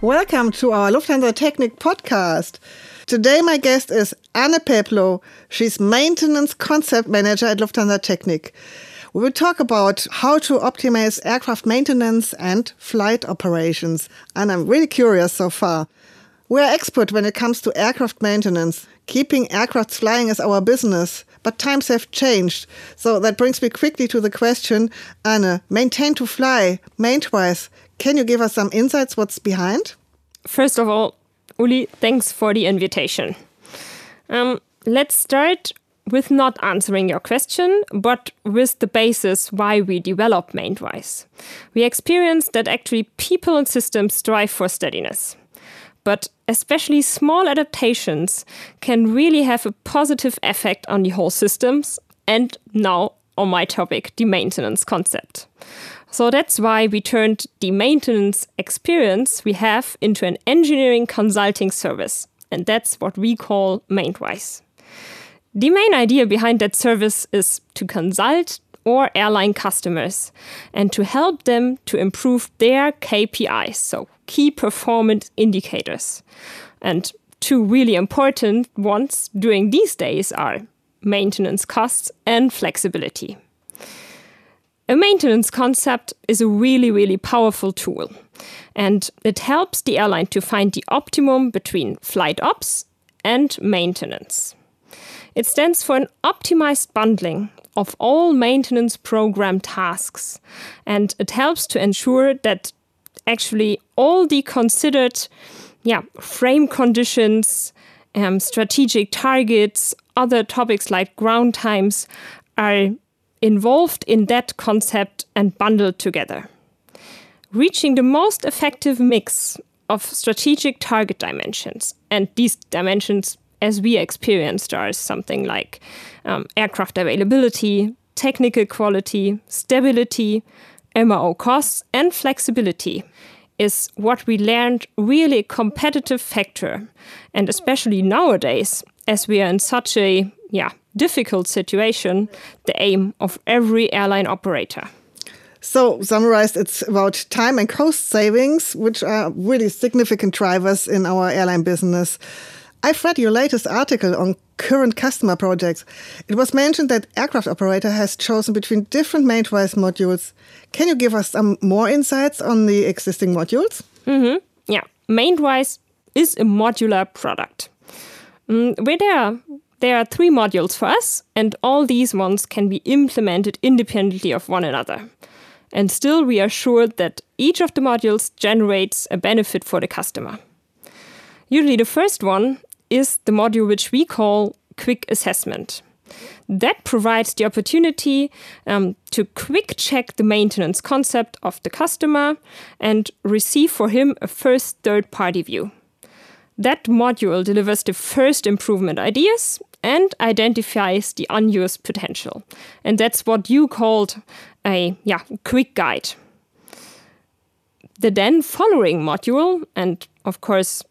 Welcome to our Lufthansa Technik podcast. Today, my guest is Anne Peplow. She's maintenance concept manager at Lufthansa Technik. We will talk about how to optimize aircraft maintenance and flight operations. And I'm really curious so far. We're expert when it comes to aircraft maintenance. Keeping aircraft flying is our business, but times have changed. So that brings me quickly to the question, Anne, maintain to fly, maint-wise, can you give us some insights what's behind? First of all, Uli, thanks for the invitation. Um, let's start with not answering your question, but with the basis why we develop maint-wise. We experience that actually people and systems strive for steadiness. But especially small adaptations can really have a positive effect on the whole systems and now on my topic, the maintenance concept. So that's why we turned the maintenance experience we have into an engineering consulting service. And that's what we call maint-wise. The main idea behind that service is to consult or airline customers and to help them to improve their KPIs, so key performance indicators. And two really important ones during these days are maintenance costs and flexibility. A maintenance concept is a really, really powerful tool, and it helps the airline to find the optimum between flight ops and maintenance. It stands for an optimized bundling of all maintenance program tasks, and it helps to ensure that actually all the considered yeah, frame conditions, um, strategic targets, other topics like ground times are involved in that concept and bundled together. Reaching the most effective mix of strategic target dimensions, and these dimensions, as we experienced, are something like um, aircraft availability, technical quality, stability, MRO costs, and flexibility is what we learned really a competitive factor. And especially nowadays, as we are in such a yeah, difficult situation the aim of every airline operator. So, summarized, it's about time and cost savings, which are really significant drivers in our airline business. I've read your latest article on current customer projects. It was mentioned that aircraft operator has chosen between different maint-wise modules. Can you give us some more insights on the existing modules? Mm -hmm. Yeah, maint-wise is a modular product. Mm, where there there are three modules for us, and all these ones can be implemented independently of one another. And still, we are sure that each of the modules generates a benefit for the customer. Usually, the first one is the module which we call Quick Assessment. That provides the opportunity um, to quick check the maintenance concept of the customer and receive for him a first third party view. That module delivers the first improvement ideas and identifies the unused potential. And that's what you called a yeah, quick guide. The then following module, and of course,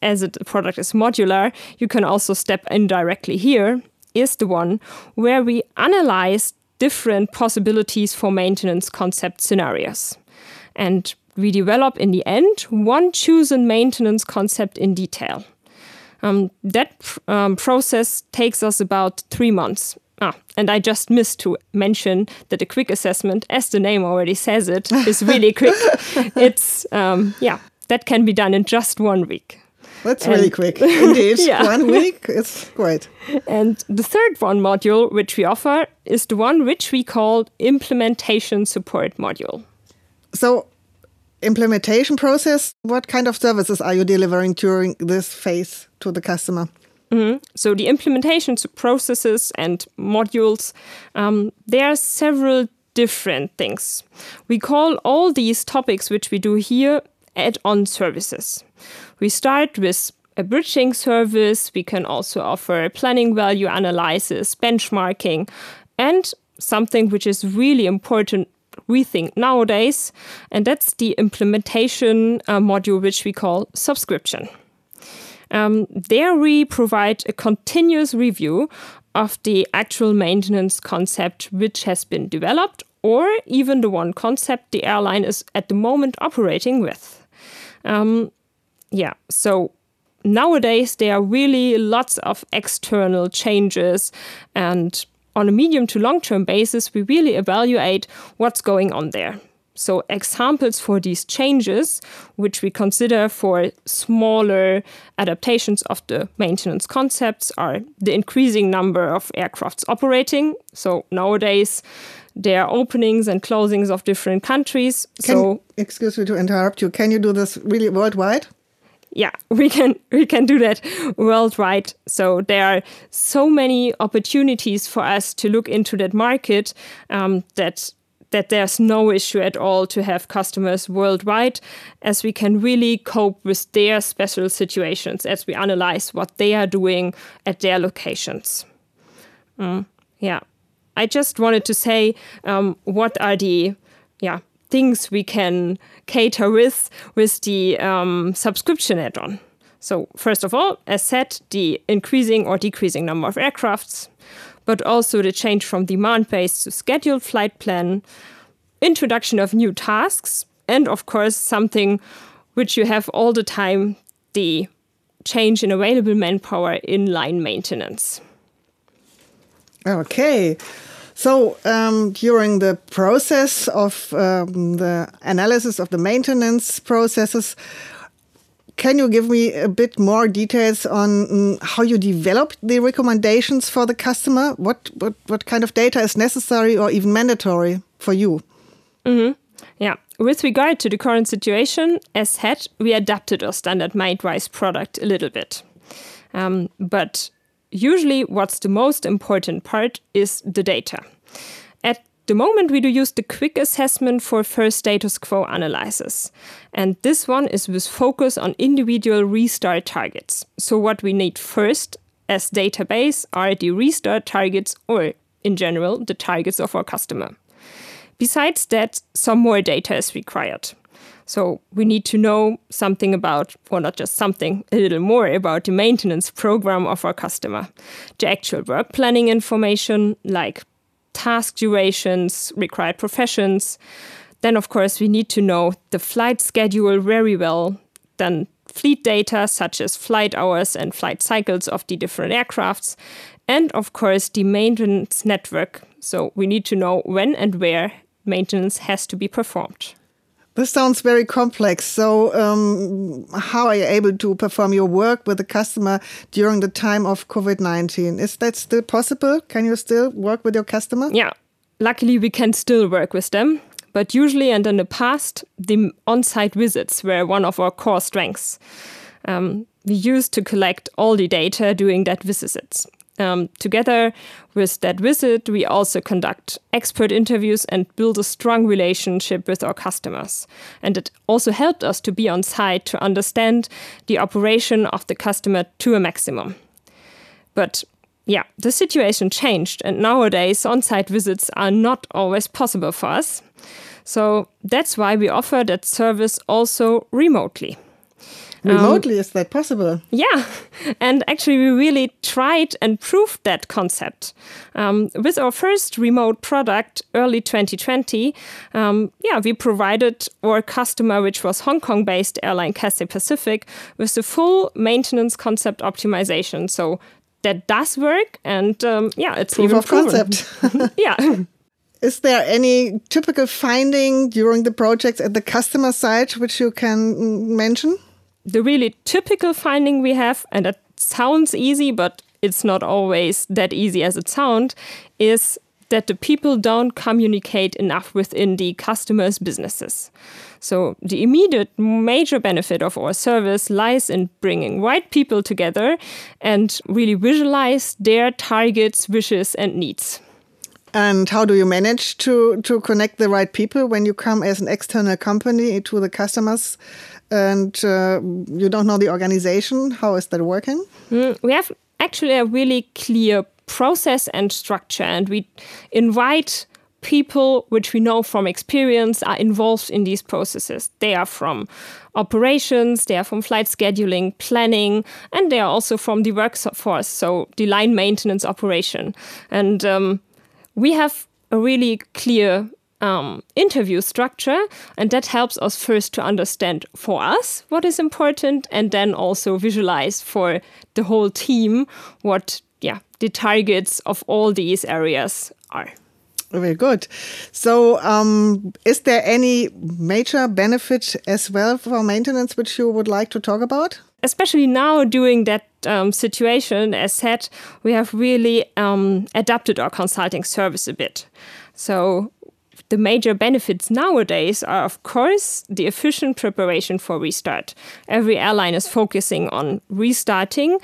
as the product is modular, you can also step in directly here, is the one where we analyze different possibilities for maintenance concept scenarios. And we develop in the end one chosen maintenance concept in detail. Um, that um, process takes us about three months. Ah, and I just missed to mention that a quick assessment, as the name already says it, is really quick. It's, um, yeah, that can be done in just one week. That's and really quick. Indeed. yeah. One week is great. And the third one module which we offer is the one which we call implementation support module. So implementation process, what kind of services are you delivering during this phase to the customer? Mm -hmm. So the implementation processes and modules, um, there are several different things. We call all these topics which we do here add-on services. We start with a bridging service. We can also offer planning value analysis, benchmarking, and something which is really important we think nowadays, and that's the implementation uh, module, which we call subscription. Um, there we provide a continuous review of the actual maintenance concept which has been developed or even the one concept the airline is at the moment operating with. Um, yeah, so nowadays there are really lots of external changes and on a medium to long term basis we really evaluate what's going on there. So examples for these changes which we consider for smaller adaptations of the maintenance concepts are the increasing number of aircrafts operating. So nowadays there are openings and closings of different countries. Can, so excuse me to interrupt you. Can you do this really worldwide yeah we can we can do that worldwide. So there are so many opportunities for us to look into that market um, that that there's no issue at all to have customers worldwide as we can really cope with their special situations as we analyze what they are doing at their locations. Mm, yeah. I just wanted to say um, what are the yeah things we can cater with with the um, subscription add-on. So first of all, as said, the increasing or decreasing number of aircrafts, but also the change from demand-based to scheduled flight plan, introduction of new tasks, and of course something which you have all the time, the change in available manpower in line maintenance. Okay. So um, during the process of um, the analysis of the maintenance processes, can you give me a bit more details on um, how you develop the recommendations for the customer? What, what, what kind of data is necessary or even mandatory for you? Mm -hmm. Yeah. With regard to the current situation, as said, we adapted our standard Maintwise product a little bit. Um, but usually what's the most important part is the data. At the moment, we do use the quick assessment for first status quo analysis. And this one is with focus on individual restart targets. So what we need first as database are the restart targets or in general, the targets of our customer. Besides that, some more data is required. So we need to know something about, or not just something, a little more about the maintenance program of our customer. The actual work planning information, like task durations, required professions. Then, of course, we need to know the flight schedule very well. Then fleet data, such as flight hours and flight cycles of the different aircrafts. And, of course, the maintenance network. So we need to know when and where maintenance has to be performed. This sounds very complex. So, um, how are you able to perform your work with the customer during the time of COVID 19? Is that still possible? Can you still work with your customer? Yeah, luckily, we can still work with them. But usually, and in the past, the on site visits were one of our core strengths. Um, we used to collect all the data during that visits. Um, together with that visit, we also conduct expert interviews and build a strong relationship with our customers. And it also helped us to be on site to understand the operation of the customer to a maximum. But yeah, the situation changed, and nowadays on site visits are not always possible for us. So that's why we offer that service also remotely. Remotely, um, is that possible? Yeah. And actually, we really tried and proved that concept. Um, with our first remote product, early 2020, um, yeah, we provided our customer, which was Hong Kong based airline Cathay Pacific, with the full maintenance concept optimization. So that does work. And um, yeah, it's proof even of proven. concept. yeah. Is there any typical finding during the projects at the customer side which you can mention? The really typical finding we have, and that sounds easy, but it's not always that easy as it sounds, is that the people don't communicate enough within the customers' businesses. So, the immediate major benefit of our service lies in bringing right people together and really visualize their targets, wishes, and needs. And how do you manage to, to connect the right people when you come as an external company to the customers and uh, you don't know the organization. How is that working? Mm, we have actually a really clear process and structure, and we invite people which we know from experience are involved in these processes. They are from operations, they are from flight scheduling, planning, and they are also from the workforce, so the line maintenance operation. And um, we have a really clear um, interview structure, and that helps us first to understand for us what is important, and then also visualize for the whole team what yeah the targets of all these areas are. Very good. So, um, is there any major benefit as well for maintenance which you would like to talk about? Especially now, during that um, situation, as said, we have really um, adapted our consulting service a bit. So, the major benefits nowadays are, of course, the efficient preparation for restart. Every airline is focusing on restarting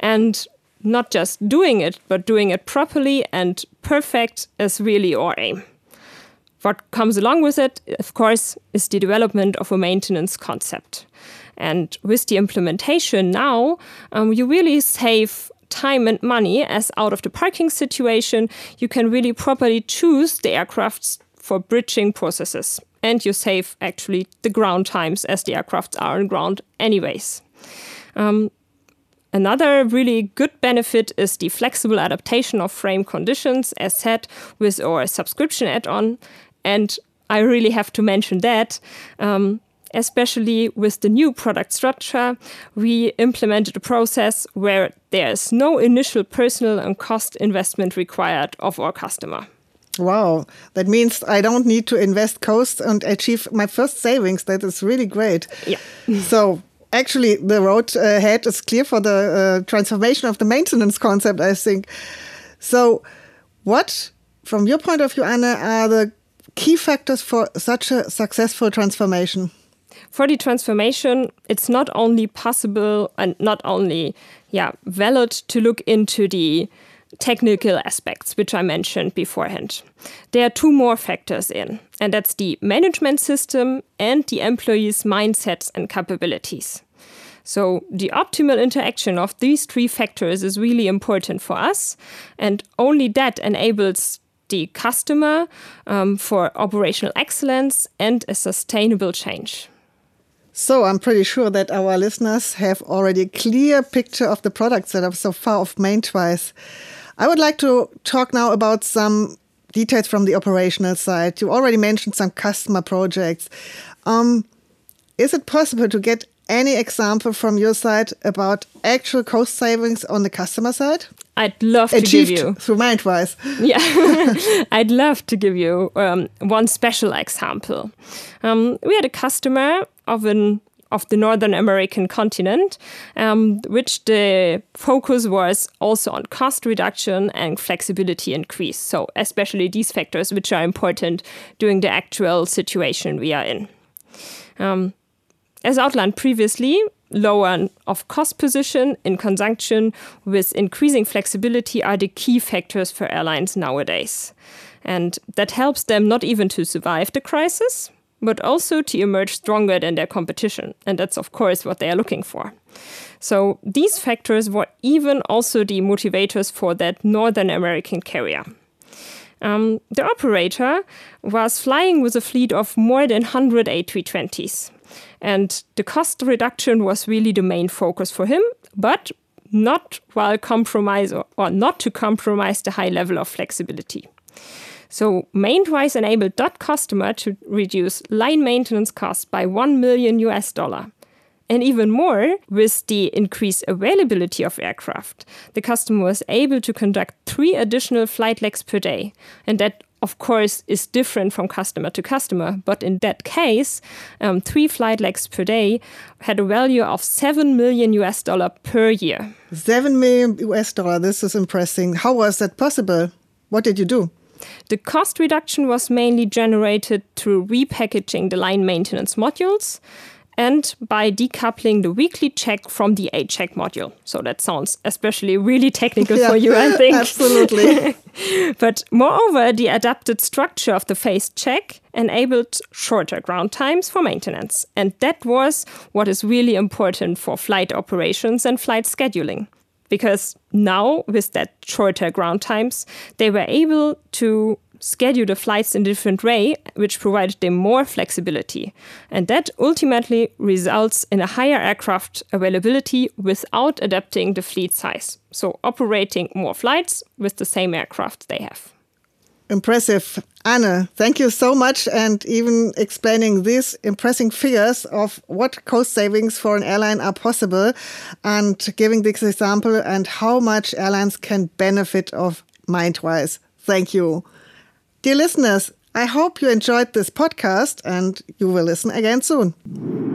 and not just doing it, but doing it properly and perfect is really our aim. What comes along with it, of course, is the development of a maintenance concept. And with the implementation now, um, you really save time and money as out of the parking situation, you can really properly choose the aircrafts for bridging processes. And you save actually the ground times as the aircrafts are on ground anyways. Um, Another really good benefit is the flexible adaptation of frame conditions, as said with our subscription add on. And I really have to mention that. Um, especially with the new product structure, we implemented a process where there is no initial personal and cost investment required of our customer. Wow, that means I don't need to invest cost and achieve my first savings. That is really great. Yeah. so actually the road ahead is clear for the uh, transformation of the maintenance concept, I think. So, what, from your point of view, Anna, are the key factors for such a successful transformation? For the transformation, it's not only possible and not only yeah valid to look into the technical aspects, which I mentioned beforehand. There are two more factors in, and that's the management system and the employees' mindsets and capabilities. So, the optimal interaction of these three factors is really important for us, and only that enables the customer um, for operational excellence and a sustainable change. So I'm pretty sure that our listeners have already a clear picture of the products that are so far of Maintwise. I would like to talk now about some details from the operational side. You already mentioned some customer projects. Um, is it possible to get any example from your side about actual cost savings on the customer side? I'd love to Achieved give you through Maintwise. Yeah, I'd love to give you um, one special example. Um, we had a customer of an of the Northern American continent, um, which the focus was also on cost reduction and flexibility increase. So, especially these factors, which are important during the actual situation we are in. Um, as outlined previously, lower of cost position in conjunction with increasing flexibility are the key factors for airlines nowadays. And that helps them not even to survive the crisis, but also to emerge stronger than their competition. And that's, of course, what they are looking for. So these factors were even also the motivators for that Northern American carrier. Um, the operator was flying with a fleet of more than 100 A320s. And the cost reduction was really the main focus for him, but not while compromise or, or not to compromise the high level of flexibility. So Maintwise enabled that customer to reduce line maintenance costs by 1 million US dollar. And even more, with the increased availability of aircraft, the customer was able to conduct three additional flight legs per day. And that, of course, is different from customer to customer. But in that case, um, three flight legs per day had a value of 7 million US dollar per year. 7 million US dollar. This is impressive. How was that possible? What did you do? The cost reduction was mainly generated through repackaging the line maintenance modules and by decoupling the weekly check from the A check module. So that sounds especially really technical yeah, for you, I think. Absolutely. but moreover, the adapted structure of the phase check enabled shorter ground times for maintenance. And that was what is really important for flight operations and flight scheduling because now with that shorter ground times, they were able to schedule the flights in a different way, which provided them more flexibility. And that ultimately results in a higher aircraft availability without adapting the fleet size. So operating more flights with the same aircraft they have. Impressive. Anne, thank you so much and even explaining these impressive figures of what cost savings for an airline are possible and giving this example and how much airlines can benefit of Maintwise. Thank you. Dear listeners, I hope you enjoyed this podcast and you will listen again soon.